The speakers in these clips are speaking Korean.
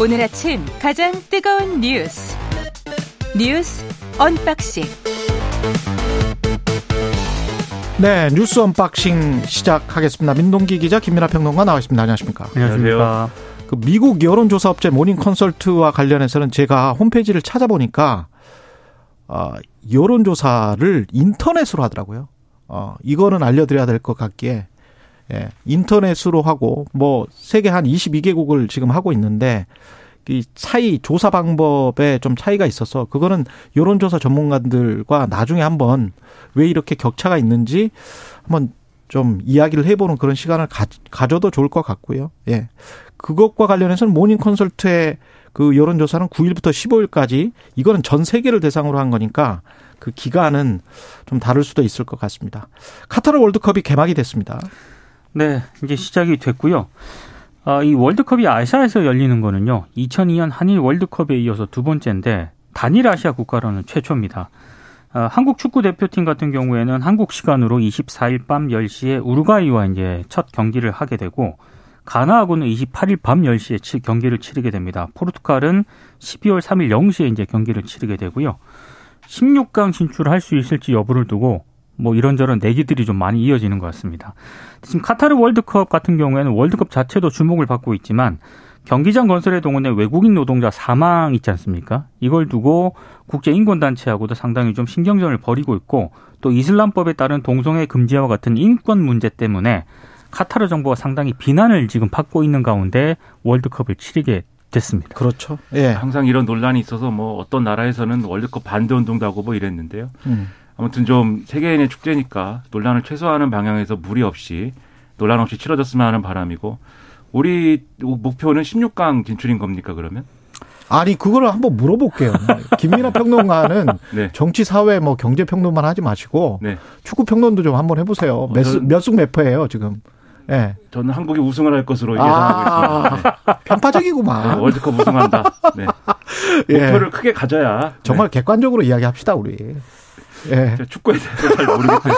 오늘 아침 가장 뜨거운 뉴스 뉴스 언박싱 네 뉴스 언박싱 시작하겠습니다. 민동기 기자 김민아 평론가 나와 있습니다. 안녕하십니까? 안녕하십니까? 그 미국 여론조사 업체 모닝 컨설트와 관련해서는 제가 홈페이지를 찾아보니까 어, 여론조사를 인터넷으로 하더라고요. 어, 이거는 알려드려야 될 것 같기에 예, 인터넷으로 하고 뭐 세계 한 22개국을 지금 하고 있는데 이 차이 조사 방법에 좀 차이가 있어서 그거는 여론조사 전문가들과 나중에 한번 왜 이렇게 격차가 있는지 한번 좀 이야기를 해보는 그런 시간을 가, 가져도 좋을 것 같고요. 예. 그것과 관련해서는 모닝 컨설트의 그 여론조사는 9일부터 15일까지 이거는 전 세계를 대상으로 한 거니까 그 기간은 좀 다를 수도 있을 것 같습니다. 카타르 월드컵이 개막이 됐습니다. 네, 이제 시작이 됐고요. 아, 이 월드컵이 아시아에서 열리는 거는요. 2002년 한일 월드컵에 이어서 두 번째인데 단일 아시아 국가로는 최초입니다. 아, 한국 축구 대표팀 같은 경우에는 한국 시간으로 24일 밤 10시에 우루과이와 이제 첫 경기를 하게 되고 가나하고는 28일 밤 10시에 경기를 치르게 됩니다. 포르투갈은 12월 3일 0시에 이제 경기를 치르게 되고요. 16강 진출할 수 있을지 여부를 두고 뭐 이런저런 내기들이 좀 많이 이어지는 것 같습니다. 지금 카타르 월드컵 같은 경우에는 월드컵 자체도 주목을 받고 있지만 경기장 건설에 동원된 외국인 노동자 사망 있지 않습니까? 이걸 두고 국제 인권 단체하고도 상당히 좀 신경전을 벌이고 있고 또 이슬람법에 따른 동성애 금지와 같은 인권 문제 때문에 카타르 정부가 상당히 비난을 지금 받고 있는 가운데 월드컵을 치르게 됐습니다. 그렇죠. 예. 항상 이런 논란이 있어서 뭐 어떤 나라에서는 월드컵 반대 운동도 하고 뭐 이랬는데요. 음. 아무튼 좀 세계인의 축제니까 논란을 최소화하는 방향에서 무리 없이 논란 없이 치러졌으면 하는 바람이고 우리 목표는 16강 진출인 겁니까 그러면? 아니 그거를 한번 물어볼게요. 김민아 평론가는 네. 정치, 사회, 뭐 경제 평론만 하지 마시고 네. 축구 평론도 좀 한번 해보세요. 몇승 몇 패예요 지금? 예. 네. 저는 한국이 우승을 할 것으로 아, 예상하고 있습니다. 네. 편파적이구만. 네, 월드컵 우승한다. 네. 목표를 예. 크게 가져야. 정말 객관적으로 이야기합시다 우리. 예. 축구에 대해서 잘 모르겠어요.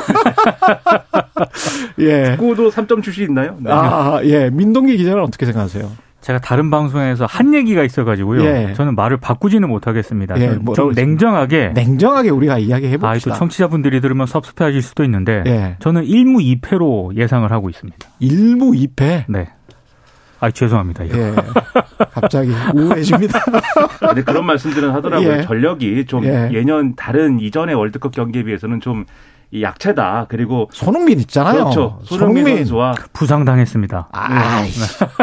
예. 축구도 3점 출시 있나요? 네. 아, 예. 민동기 기자는 어떻게 생각하세요? 제가 다른 방송에서 한 얘기가 있어가지고요. 예. 저는 말을 바꾸지는 못하겠습니다. 예, 좀 냉정하게. 냉정하게 우리가 이야기해 봅시다. 아, 또 청취자분들이 들으면 섭섭해하실 수도 있는데 예. 저는 1무 2패로 예상을 하고 있습니다. 1무 2패? 네. 아 죄송합니다. 이거. 예. 갑자기 우울해집니다. 근데 그런 말씀들은 하더라고요. 예. 전력이 좀 예. 년 다른 이전의 월드컵 경기에 비해서는 좀 약체다. 그리고 손흥민 있잖아요. 그렇죠. 손흥민, 손흥민. 선수와 부상 당했습니다. 아,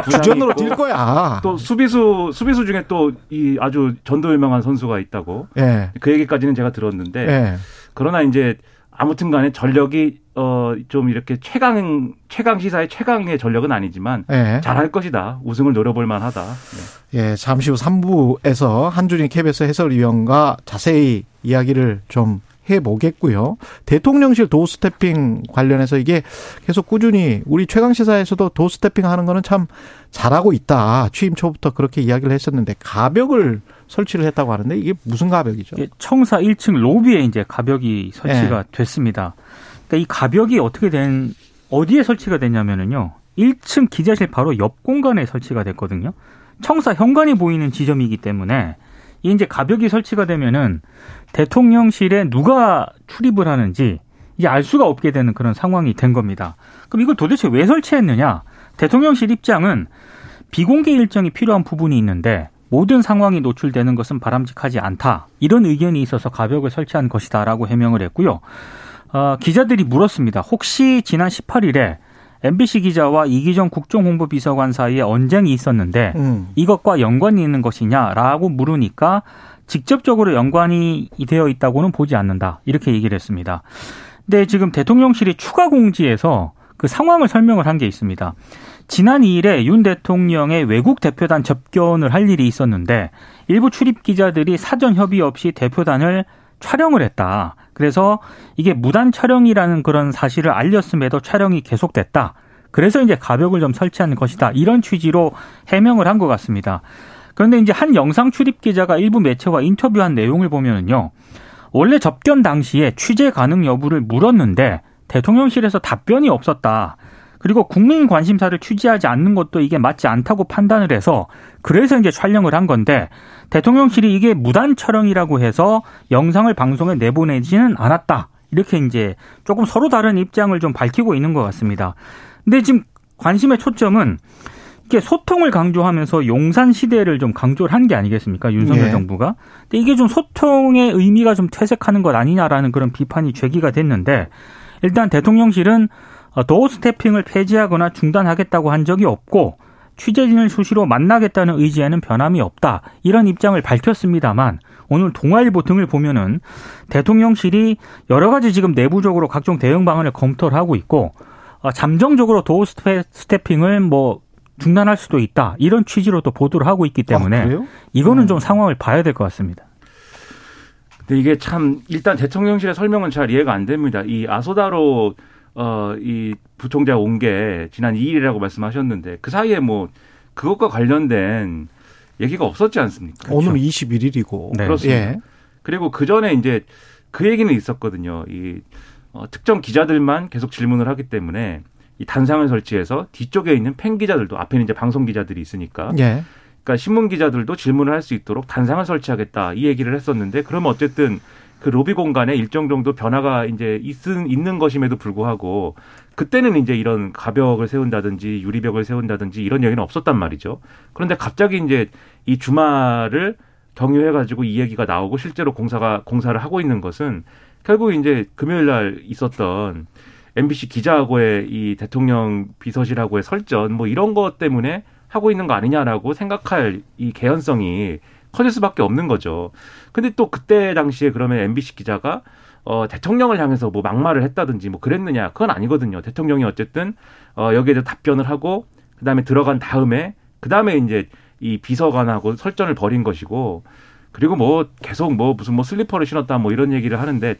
부전으로 뛸 거야. 또 수비수 수비수 중에 또 이 아주 전도 유명한 선수가 있다고. 예. 그 얘기까지는 제가 들었는데 예. 그러나 이제 아무튼 간에 전력이 어 좀 이렇게 최강 최강 시사의 최강의 전력은 아니지만 네. 잘할 것이다. 우승을 노려볼 만하다. 네. 예, 잠시 후 3부에서 한준희 KBS 해설위원과 자세히 이야기를 좀 해 보겠고요. 대통령실 도스태핑 관련해서 이게 계속 꾸준히 우리 최강 시사에서도 도스태핑 하는 거는 참 잘하고 있다. 취임 초부터 그렇게 이야기를 했었는데 가벽을 설치를 했다고 하는데 이게 무슨 가벽이죠? 청사 1층 로비에 이제 가벽이 설치가 네. 됐습니다. 그러니까 이 가벽이 어떻게 된 어디에 설치가 됐냐면은요. 1층 기자실 바로 옆 공간에 설치가 됐거든요. 청사 현관이 보이는 지점이기 때문에 이 이제 가벽이 설치가 되면은 대통령실에 누가 출입을 하는지 이제 알 수가 없게 되는 그런 상황이 된 겁니다. 그럼 이걸 도대체 왜 설치했느냐? 대통령실 입장은 비공개 일정이 필요한 부분이 있는데 모든 상황이 노출되는 것은 바람직하지 않다. 이런 의견이 있어서 가벽을 설치한 것이다라고 해명을 했고요. 어, 기자들이 물었습니다. 혹시 지난 18일에 MBC 기자와 이기정 국정홍보비서관 사이에 언쟁이 있었는데 음. 이것과 연관이 있는 것이냐라고 물으니까 직접적으로 연관이 되어 있다고는 보지 않는다. 이렇게 얘기를 했습니다. 근데 지금 대통령실이 추가 공지에서 그 상황을 설명을 한 게 있습니다. 지난 2일에 윤 대통령의 외국 대표단 접견을 할 일이 있었는데 일부 출입 기자들이 사전 협의 없이 대표단을 촬영을 했다. 그래서 이게 무단 촬영이라는 그런 사실을 알렸음에도 촬영이 계속됐다. 그래서 이제 가벽을 좀 설치한 것이다. 이런 취지로 해명을 한 것 같습니다. 그런데 이제 한 영상 출입 기자가 일부 매체와 인터뷰한 내용을 보면은요. 원래 접견 당시에 취재 가능 여부를 물었는데 대통령실에서 답변이 없었다. 그리고 국민 관심사를 취재하지 않는 것도 이게 맞지 않다고 판단을 해서 그래서 이제 촬영을 한 건데 대통령실이 이게 무단 촬영이라고 해서 영상을 방송에 내보내지는 않았다. 이렇게 이제 조금 서로 다른 입장을 좀 밝히고 있는 것 같습니다. 근데 지금 관심의 초점은 이게 소통을 강조하면서 용산 시대를 좀 강조를 한 게 아니겠습니까? 윤석열 네. 정부가. 근데 이게 좀 소통의 의미가 좀 퇴색하는 것 아니냐라는 그런 비판이 제기가 됐는데 일단 대통령실은 도어 스태핑을 폐지하거나 중단하겠다고 한 적이 없고 취재진을 수시로 만나겠다는 의지에는 변함이 없다. 이런 입장을 밝혔습니다만 오늘 동아일보 등을 보면은 대통령실이 여러 가지 지금 내부적으로 각종 대응 방안을 검토를 하고 있고 어, 잠정적으로 도어 스태핑을 뭐 중단할 수도 있다. 이런 취지로 또 보도를 하고 있기 때문에 아, 이거는 좀 음. 상황을 봐야 될 것 같습니다. 근데 이게 참 일단 대통령실의 설명은 잘 이해가 안 됩니다. 이 아소다로 어, 이 부총장 온게 지난 2일이라고 말씀하셨는데 그 사이에 뭐 그것과 관련된 얘기가 없었지 않습니까? 오늘 그렇죠? 21일이고. 네. 그렇습니다. 예. 그리고 그 전에 이제 그 얘기는 있었거든요. 이 어, 특정 기자들만 계속 질문을 하기 때문에 이 단상을 설치해서 뒤쪽에 있는 팬 기자들도 앞에는 이제 방송 기자들이 있으니까. 예. 그러니까 신문 기자들도 질문을 할 수 있도록 단상을 설치하겠다 이 얘기를 했었는데 그러면 어쨌든 그 로비 공간에 일정 정도 변화가 이제 있은 있는 것임에도 불구하고 그때는 이제 이런 가벽을 세운다든지 유리벽을 세운다든지 이런 얘기는 없었단 말이죠. 그런데 갑자기 이제 이 주말을 경유해 가지고 이 얘기가 나오고 실제로 공사가 공사를 하고 있는 것은 결국 이제 금요일 날 있었던 MBC 기자하고의 이 대통령 비서실하고의 설전 뭐 이런 것 때문에 하고 있는 거 아니냐라고 생각할 이 개연성이 커질 수밖에 없는 거죠. 근데 또 그때 당시에 그러면 MBC 기자가 어 대통령을 향해서 뭐 막말을 했다든지 뭐 그랬느냐 그건 아니거든요. 대통령이 어쨌든 어 여기에 대해 답변을 하고 그다음에 들어간 다음에 그다음에 이제 이 비서관하고 설전을 벌인 것이고 그리고 뭐 계속 뭐 무슨 뭐 슬리퍼를 신었다 뭐 이런 얘기를 하는데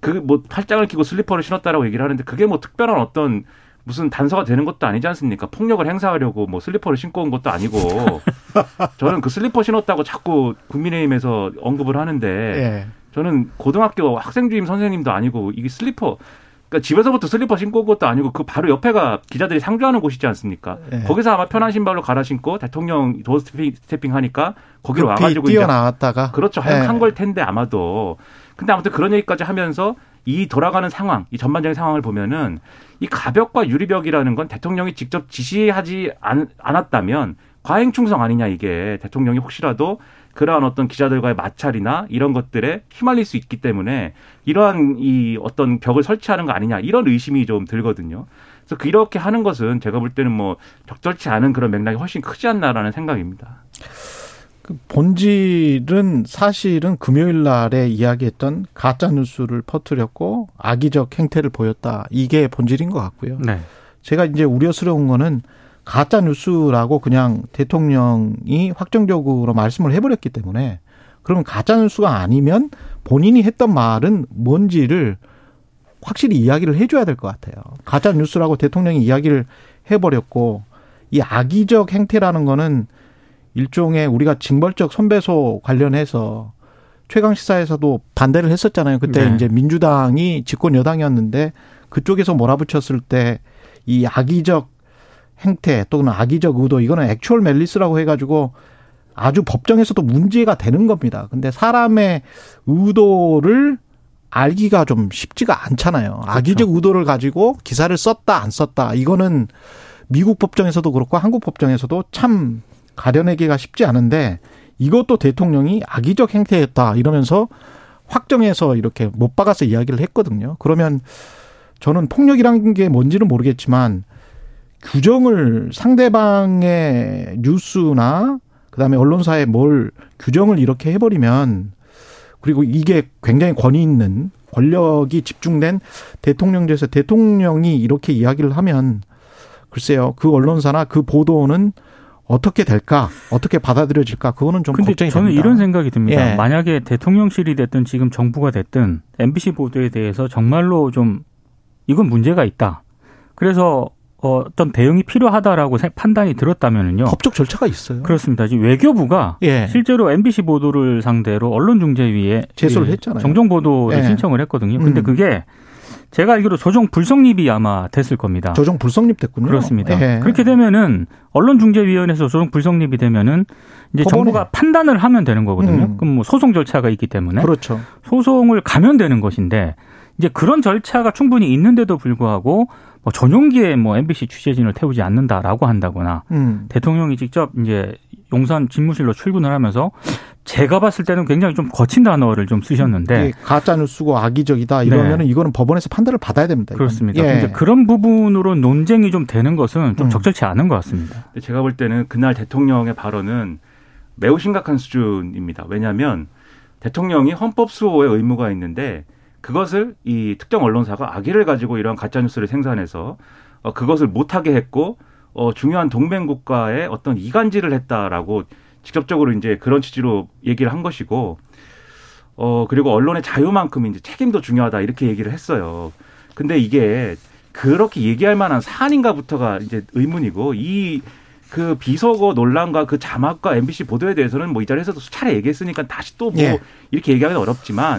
그 뭐 팔짱을 끼고 슬리퍼를 신었다라고 얘기를 하는데 그게 뭐 특별한 어떤 무슨 단서가 되는 것도 아니지 않습니까? 폭력을 행사하려고 뭐 슬리퍼를 신고 온 것도 아니고 저는 그 슬리퍼 신었다고 자꾸 국민의힘에서 언급을 하는데 예. 저는 고등학교 학생 주임 선생님도 아니고 이게 슬리퍼 그러니까 집에서부터 슬리퍼 신고 온 것도 아니고 그 바로 옆에가 기자들이 상주하는 곳이지 않습니까? 예. 거기서 아마 편한 신발로 갈아 신고 대통령 doorstepping 하니까 거기로 와가지고 뛰어나왔다가 그렇죠 예. 한걸 텐데 아마도 근데 아무튼 그런 얘기까지 하면서 이 돌아가는 상황, 이 전반적인 상황을 보면은 이 가벽과 유리벽이라는 건 대통령이 직접 지시하지 않, 않았다면 과잉 충성 아니냐 이게 대통령이 혹시라도 그러한 어떤 기자들과의 마찰이나 이런 것들에 휘말릴 수 있기 때문에 이러한 이 어떤 벽을 설치하는 거 아니냐 이런 의심이 좀 들거든요. 그래서 그렇게 하는 것은 제가 볼 때는 뭐 적절치 않은 그런 맥락이 훨씬 크지 않나라는 생각입니다. 그 본질은 사실은 금요일 날에 이야기했던 가짜 뉴스를 퍼뜨렸고 악의적 행태를 보였다. 이게 본질인 것 같고요. 네. 제가 이제 우려스러운 거는 가짜 뉴스라고 그냥 대통령이 확정적으로 말씀을 해버렸기 때문에 그러면 가짜 뉴스가 아니면 본인이 했던 말은 뭔지를 확실히 이야기를 해줘야 될 것 같아요. 가짜 뉴스라고 대통령이 이야기를 해버렸고 이 악의적 행태라는 거는 일종의 우리가 징벌적 손배소 관련해서 최강 시사에서도 반대를 했었잖아요. 그때 네. 이제 민주당이 집권 여당이었는데 그쪽에서 몰아붙였을 때 이 악의적 행태 또는 악의적 의도 이거는 액츄얼 멜리스라고 해가지고 아주 법정에서도 문제가 되는 겁니다. 근데 사람의 의도를 알기가 좀 쉽지가 않잖아요. 그렇죠. 악의적 의도를 가지고 기사를 썼다 안 썼다 이거는 미국 법정에서도 그렇고 한국 법정에서도 참 가려내기가 쉽지 않은데 이것도 대통령이 악의적 행태였다 이러면서 확정해서 이렇게 못 박아서 이야기를 했거든요. 그러면 저는 폭력이란 게 뭔지는 모르겠지만 규정을 상대방의 뉴스나 그다음에 언론사에 뭘 규정을 이렇게 해버리면 그리고 이게 굉장히 권위 있는 권력이 집중된 대통령제에서 대통령이 이렇게 이야기를 하면 글쎄요 그 언론사나 그 보도는 어떻게 될까? 어떻게 받아들여질까? 그거는 좀 근데 걱정이 저는 됩니다. 이런 생각이 듭니다. 예. 만약에 대통령실이 됐든 지금 정부가 됐든 MBC 보도에 대해서 정말로 좀 이건 문제가 있다. 그래서 어떤 대응이 필요하다라고 판단이 들었다면은요. 법적 절차가 있어요. 그렇습니다. 지금 외교부가 예. 실제로 MBC 보도를 상대로 언론중재위에 제소를 했잖아요. 정정 보도를 예. 신청을 했거든요. 근데 음. 그게 제가 알기로 조정 불성립이 아마 됐을 겁니다. 조정 불성립 됐군요. 그렇습니다. 예. 그렇게 되면은 언론중재위원회에서 조정 불성립이 되면은 이제 법원에. 정부가 판단을 하면 되는 거거든요. 음. 그럼 뭐 소송 절차가 있기 때문에 그렇죠. 소송을 가면 되는 것인데 이제 그런 절차가 충분히 있는데도 불구하고 뭐 전용기에 뭐 MBC 취재진을 태우지 않는다라고 한다거나 음. 대통령이 직접 이제 용산 집무실로 출근을 하면서 제가 봤을 때는 굉장히 좀 거친 단어를 좀 쓰셨는데 가짜 뉴스고 악의적이다 이러면은 네. 이거는 법원에서 판단을 받아야 됩니다. 그렇습니다. 예. 그런 부분으로 논쟁이 좀 되는 것은 좀 음. 적절치 않은 것 같습니다. 제가 볼 때는 그날 대통령의 발언은 매우 심각한 수준입니다. 왜냐하면 대통령이 헌법 수호의 의무가 있는데 그것을 이 특정 언론사가 악의를 가지고 이런 가짜 뉴스를 생산해서 어, 그것을 못하게 했고 어, 중요한 동맹 국가에 어떤 이간질을 했다라고 직접적으로 이제 그런 취지로 얘기를 한 것이고 어 그리고 언론의 자유만큼 이제 책임도 중요하다 이렇게 얘기를 했어요. 근데 이게 그렇게 얘기할 만한 사안인가부터가 이제 의문이고 이 그 비서거 논란과 그 자막과 MBC 보도에 대해서는 뭐 이 자리에서도 수차례 얘기했으니까 다시 또뭐 예. 이렇게 얘기하기는 어렵지만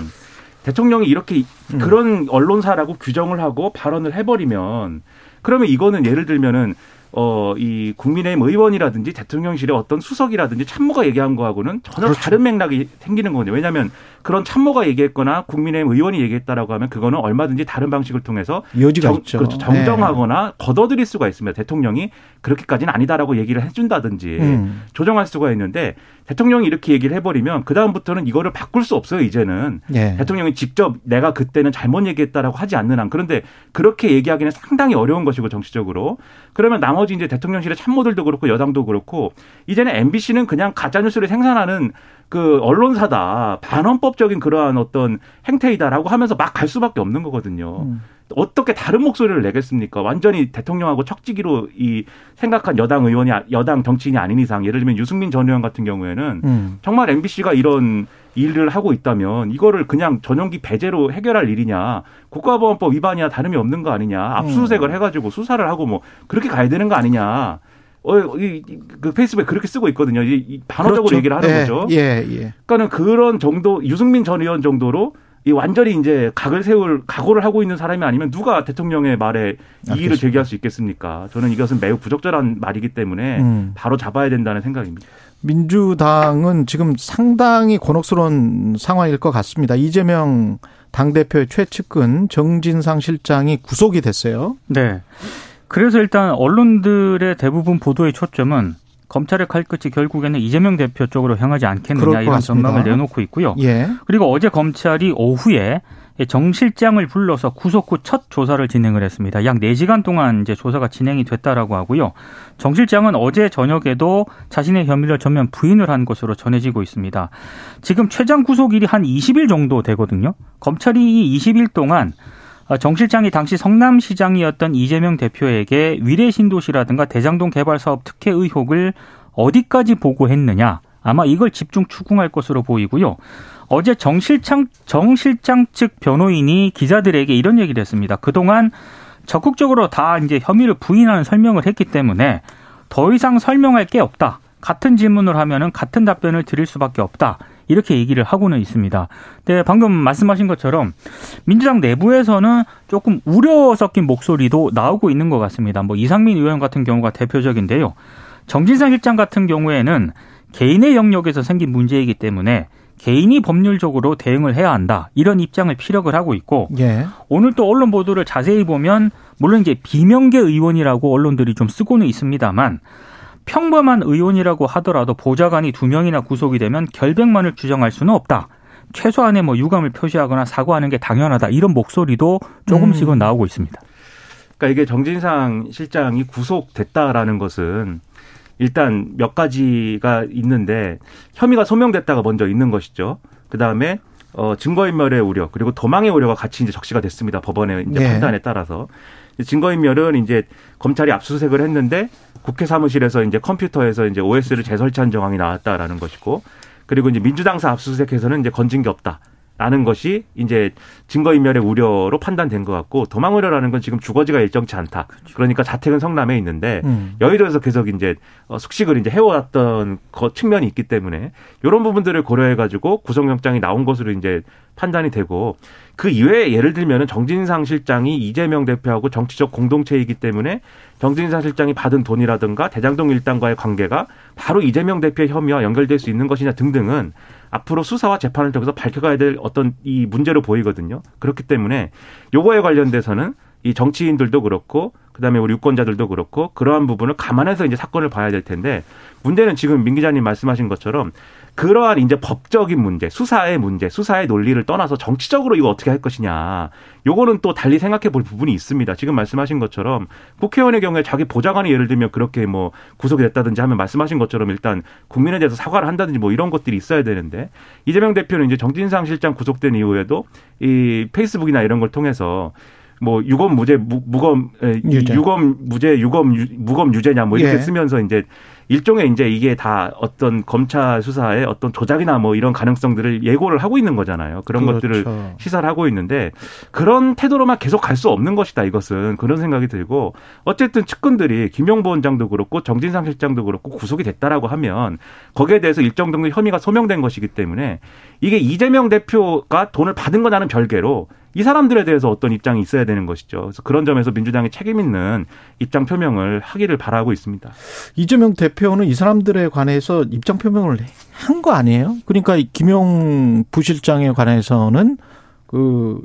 대통령이 이렇게 음. 그런 언론사라고 규정을 하고 발언을 해버리면 그러면 이거는 예를 들면은 어, 이 국민의힘 의원이라든지 대통령실의 어떤 수석이라든지 참모가 얘기한 거하고는 전혀 그렇죠. 다른 맥락이 생기는 거거든요. 왜냐하면 그런 참모가 얘기했거나 국민의힘 의원이 얘기했다라고 하면 그거는 얼마든지 다른 방식을 통해서 여지가 정, 있죠. 그렇죠. 정정하거나 네. 걷어들일 수가 있습니다. 대통령이 그렇게까지는 아니다라고 얘기를 해준다든지 음. 조정할 수가 있는데 대통령이 이렇게 얘기를 해버리면 그 다음부터는 이거를 바꿀 수 없어요. 이제는 네. 대통령이 직접 내가 그때는 잘못 얘기했다라고 하지 않는 한 그런데 그렇게 얘기하기는 상당히 어려운 것이고 정치적으로 그러면 나머 지 이제 대통령실의 참모들도 그렇고 여당도 그렇고 이제는 MBC는 그냥 가짜 뉴스를 생산하는 그 언론사다 반헌법적인 그러한 어떤 행태이다라고 하면서 막 갈 수밖에 없는 거거든요. 음. 어떻게 다른 목소리를 내겠습니까? 완전히 대통령하고 척지기로 이 생각한 여당 의원이 여당 정치인이 아닌 이상 예를 들면 유승민 전 의원 같은 경우에는 음. 정말 MBC가 이런 일을 하고 있다면 이거를 그냥 전용기 배제로 해결할 일이냐 국가보안법 위반이야 다름이 없는 거 아니냐 압수수색을 음. 해가지고 수사를 하고 뭐 그렇게 가야 되는 거 아니냐 어, 이, 그 페이스북에 그렇게 쓰고 있거든요. 이, 반어적으로 그렇죠. 얘기를 하는 예, 거죠. 예, 예. 그러니까는 그런 정도 유승민 전 의원 정도로 이 완전히 이제 각을 세울 각오를 하고 있는 사람이 아니면 누가 대통령의 말에 이의를 제기할 수 있겠습니까? 저는 이것은 매우 부적절한 말이기 때문에 음. 바로 잡아야 된다는 생각입니다. 민주당은 지금 상당히 곤혹스러운 상황일 것 같습니다. 이재명 당대표의 최측근 정진상 실장이 구속이 됐어요. 네. 그래서 일단 언론들의 대부분 보도의 초점은 검찰의 칼끝이 결국에는 이재명 대표 쪽으로 향하지 않겠느냐 이런 전망을 내놓고 있고요. 예. 그리고 어제 검찰이 오후에 정 실장을 불러서 구속 후 첫 조사를 진행을 했습니다. 약 4시간 동안 이제 조사가 진행이 됐다라고 하고요. 정 실장은 어제 저녁에도 자신의 혐의를 전면 부인을 한 것으로 전해지고 있습니다. 지금 최장 구속일이 한 20일 정도 되거든요. 검찰이 20일 동안 어, 정 실장이 당시 성남시장이었던 이재명 대표에게 위례 신도시라든가 대장동 개발 사업 특혜 의혹을 어디까지 보고했느냐. 아마 이걸 집중 추궁할 것으로 보이고요. 어제 정 실장, 정 실장 측 변호인이 기자들에게 이런 얘기를 했습니다. 그동안 적극적으로 다 이제 혐의를 부인하는 설명을 했기 때문에 더 이상 설명할 게 없다. 같은 질문을 하면은 같은 답변을 드릴 수밖에 없다. 이렇게 얘기를 하고는 있습니다. 네, 방금 말씀하신 것처럼 민주당 내부에서는 조금 우려 섞인 목소리도 나오고 있는 것 같습니다. 뭐 이상민 의원 같은 경우가 대표적인데요. 정진상 실장 같은 경우에는 개인의 영역에서 생긴 문제이기 때문에 개인이 법률적으로 대응을 해야 한다. 이런 입장을 피력을 하고 있고 예. 오늘 또 언론 보도를 자세히 보면 물론 이제 비명계 의원이라고 언론들이 좀 쓰고는 있습니다만 평범한 의원이라고 하더라도 보좌관이 두 명이나 구속이 되면 결백만을 주장할 수는 없다. 최소한의 뭐 유감을 표시하거나 사과하는 게 당연하다. 이런 목소리도 조금씩은 음. 나오고 있습니다. 그러니까 이게 정진상 실장이 구속됐다라는 것은 일단 몇 가지가 있는데 혐의가 소명됐다가 먼저 있는 것이죠. 그 다음에 어, 증거인멸의 우려 그리고 도망의 우려가 같이 이제 적시가 됐습니다. 법원의 이제 네. 판단에 따라서 증거인멸은 이제 검찰이 압수수색을 했는데 국회 사무실에서 이제 컴퓨터에서 이제 OS를 재설치한 정황이 나왔다라는 것이고 그리고 이제 민주당사 압수수색에서는 이제 건진 게 없다. 라는 것이 이제 증거인멸의 우려로 판단된 것 같고 도망 우려라는 건 지금 주거지가 일정치 않다. 그렇죠. 그러니까 자택은 성남에 있는데 음. 여의도에서 계속 이제 어, 숙식을 이제 해왔던 그 측면이 있기 때문에 이런 부분들을 고려해 가지고 구속영장이 나온 것으로 이제 판단이 되고 그 이외에 예를 들면은 정진상 실장이 이재명 대표하고 정치적 공동체이기 때문에 정진상 실장이 받은 돈이라든가 대장동 일당과의 관계가 바로 이재명 대표의 혐의와 연결될 수 있는 것이냐 등등은 앞으로 수사와 재판을 통해서 밝혀가야 될 어떤 이 문제로 보이거든요. 그렇기 때문에 요거에 관련돼서는 이 정치인들도 그렇고 그다음에 우리 유권자들도 그렇고 그러한 부분을 감안해서 이제 사건을 봐야 될 텐데 문제는 지금 민 기자님 말씀하신 것처럼 그러한 이제 법적인 문제, 수사의 문제, 수사의 논리를 떠나서 정치적으로 이거 어떻게 할 것이냐. 요거는 또 달리 생각해 볼 부분이 있습니다. 지금 말씀하신 것처럼 국회의원의 경우에 자기 보좌관이 예를 들면 그렇게 뭐 구속이 됐다든지 하면 말씀하신 것처럼 일단 국민에 대해서 사과를 한다든지 뭐 이런 것들이 있어야 되는데 이재명 대표는 이제 정진상 실장 구속된 이후에도 이 페이스북이나 이런 걸 통해서 뭐 유검 무죄 무, 무검 유죄. 유검 무죄 유검 유, 무검 유죄냐 뭐 이렇게 예. 쓰면서 이제 일종의 이제 이게 다 어떤 검찰 수사의 어떤 조작이나 뭐 이런 가능성들을 예고를 하고 있는 거잖아요. 그런 그렇죠. 것들을 시사를 하고 있는데 그런 태도로만 계속 갈 수 없는 것이다 이것은 그런 생각이 들고 어쨌든 측근들이 김용보 원장도 그렇고 정진상 실장도 그렇고 구속이 됐다라고 하면 거기에 대해서 일정 정도 혐의가 소명된 것이기 때문에 이게 이재명 대표가 돈을 받은 거 나는 별개로 이 사람들에 대해서 어떤 입장이 있어야 되는 것이죠. 그래서 그런 점에서 민주당이 책임 있는 입장 표명을 하기를 바라고 있습니다. 이재명 대표는 이 사람들에 관해서 입장 표명을 한 거 아니에요? 그러니까 김용 부실장에 관해서는 그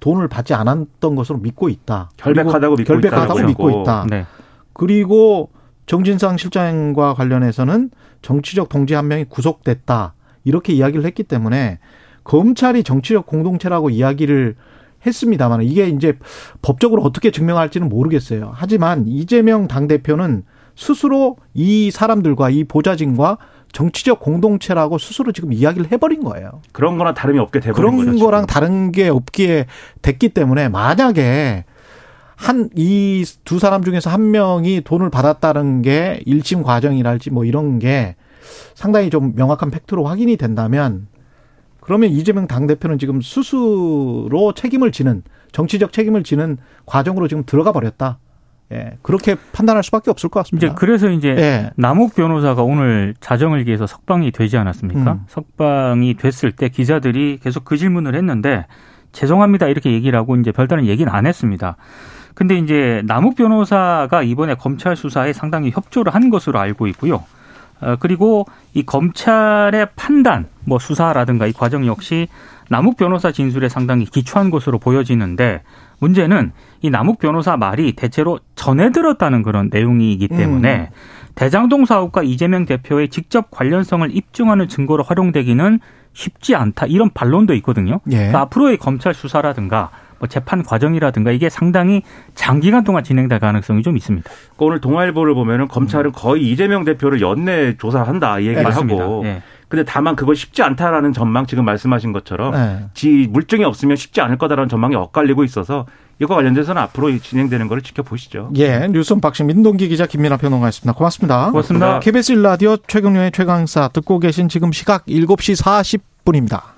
돈을 받지 않았던 것으로 믿고 있다. 결백하다고 믿고 결백하다고 믿고 있다. 네. 그리고 정진상 실장과 관련해서는 정치적 동지 한 명이 구속됐다. 이렇게 이야기를 했기 때문에 검찰이 정치적 공동체라고 이야기를 했습니다만 이게 이제 법적으로 어떻게 증명할지는 모르겠어요. 하지만 이재명 당대표는 스스로 이 사람들과 이 보좌진과 정치적 공동체라고 스스로 지금 이야기를 해버린 거예요. 그런 거랑 다름이 없게 그런 거죠. 그런 거랑 다른 게 없기에 됐기 때문에 만약에 한 이 두 사람 중에서 한 명이 돈을 받았다는 게 1심 과정이랄지 뭐 이런 게 상당히 좀 명확한 팩트로 확인이 된다면 그러면 이재명 당대표는 지금 스스로 책임을 지는 정치적 책임을 지는 과정으로 지금 들어가 버렸다. 예, 그렇게 판단할 수밖에 없을 것 같습니다. 이제 그래서 이제 예. 남욱 변호사가 오늘 자정을 기해서 석방이 되지 않았습니까? 음. 석방이 됐을 때 기자들이 계속 그 질문을 했는데 죄송합니다 이렇게 얘기를 하고 이제 별다른 얘기는 안 했습니다. 근데 이제 남욱 변호사가 이번에 검찰 수사에 상당히 협조를 한 것으로 알고 있고요. 어, 그리고 이 검찰의 판단, 뭐 수사라든가 이 과정 역시 남욱 변호사 진술에 상당히 기초한 것으로 보여지는데 문제는 이 남욱 변호사 말이 대체로 전해 들었다는 그런 내용이기 때문에 음. 대장동 사업과 이재명 대표의 직접 관련성을 입증하는 증거로 활용되기는 쉽지 않다 이런 반론도 있거든요. 예. 그러니까 앞으로의 검찰 수사라든가 뭐 재판 과정이라든가 이게 상당히 장기간 동안 진행될 가능성이 좀 있습니다. 그러니까 오늘 동아일보를 보면은 검찰은 거의 이재명 대표를 연내 조사한다 이 얘기를 네, 하고. 네. 근데 다만 그거 쉽지 않다라는 전망 지금 말씀하신 것처럼 네. 지 물증이 없으면 쉽지 않을 거다라는 전망이 엇갈리고 있어서 이거 관련돼서는 앞으로 진행되는 거를 지켜보시죠. 예, 뉴스 박신 민동기 기자 김민아 평론가였습니다. 고맙습니다. 고맙습니다. KBS 1라디오 최경련의 최강사 듣고 계신 지금 시각 7시 40분입니다.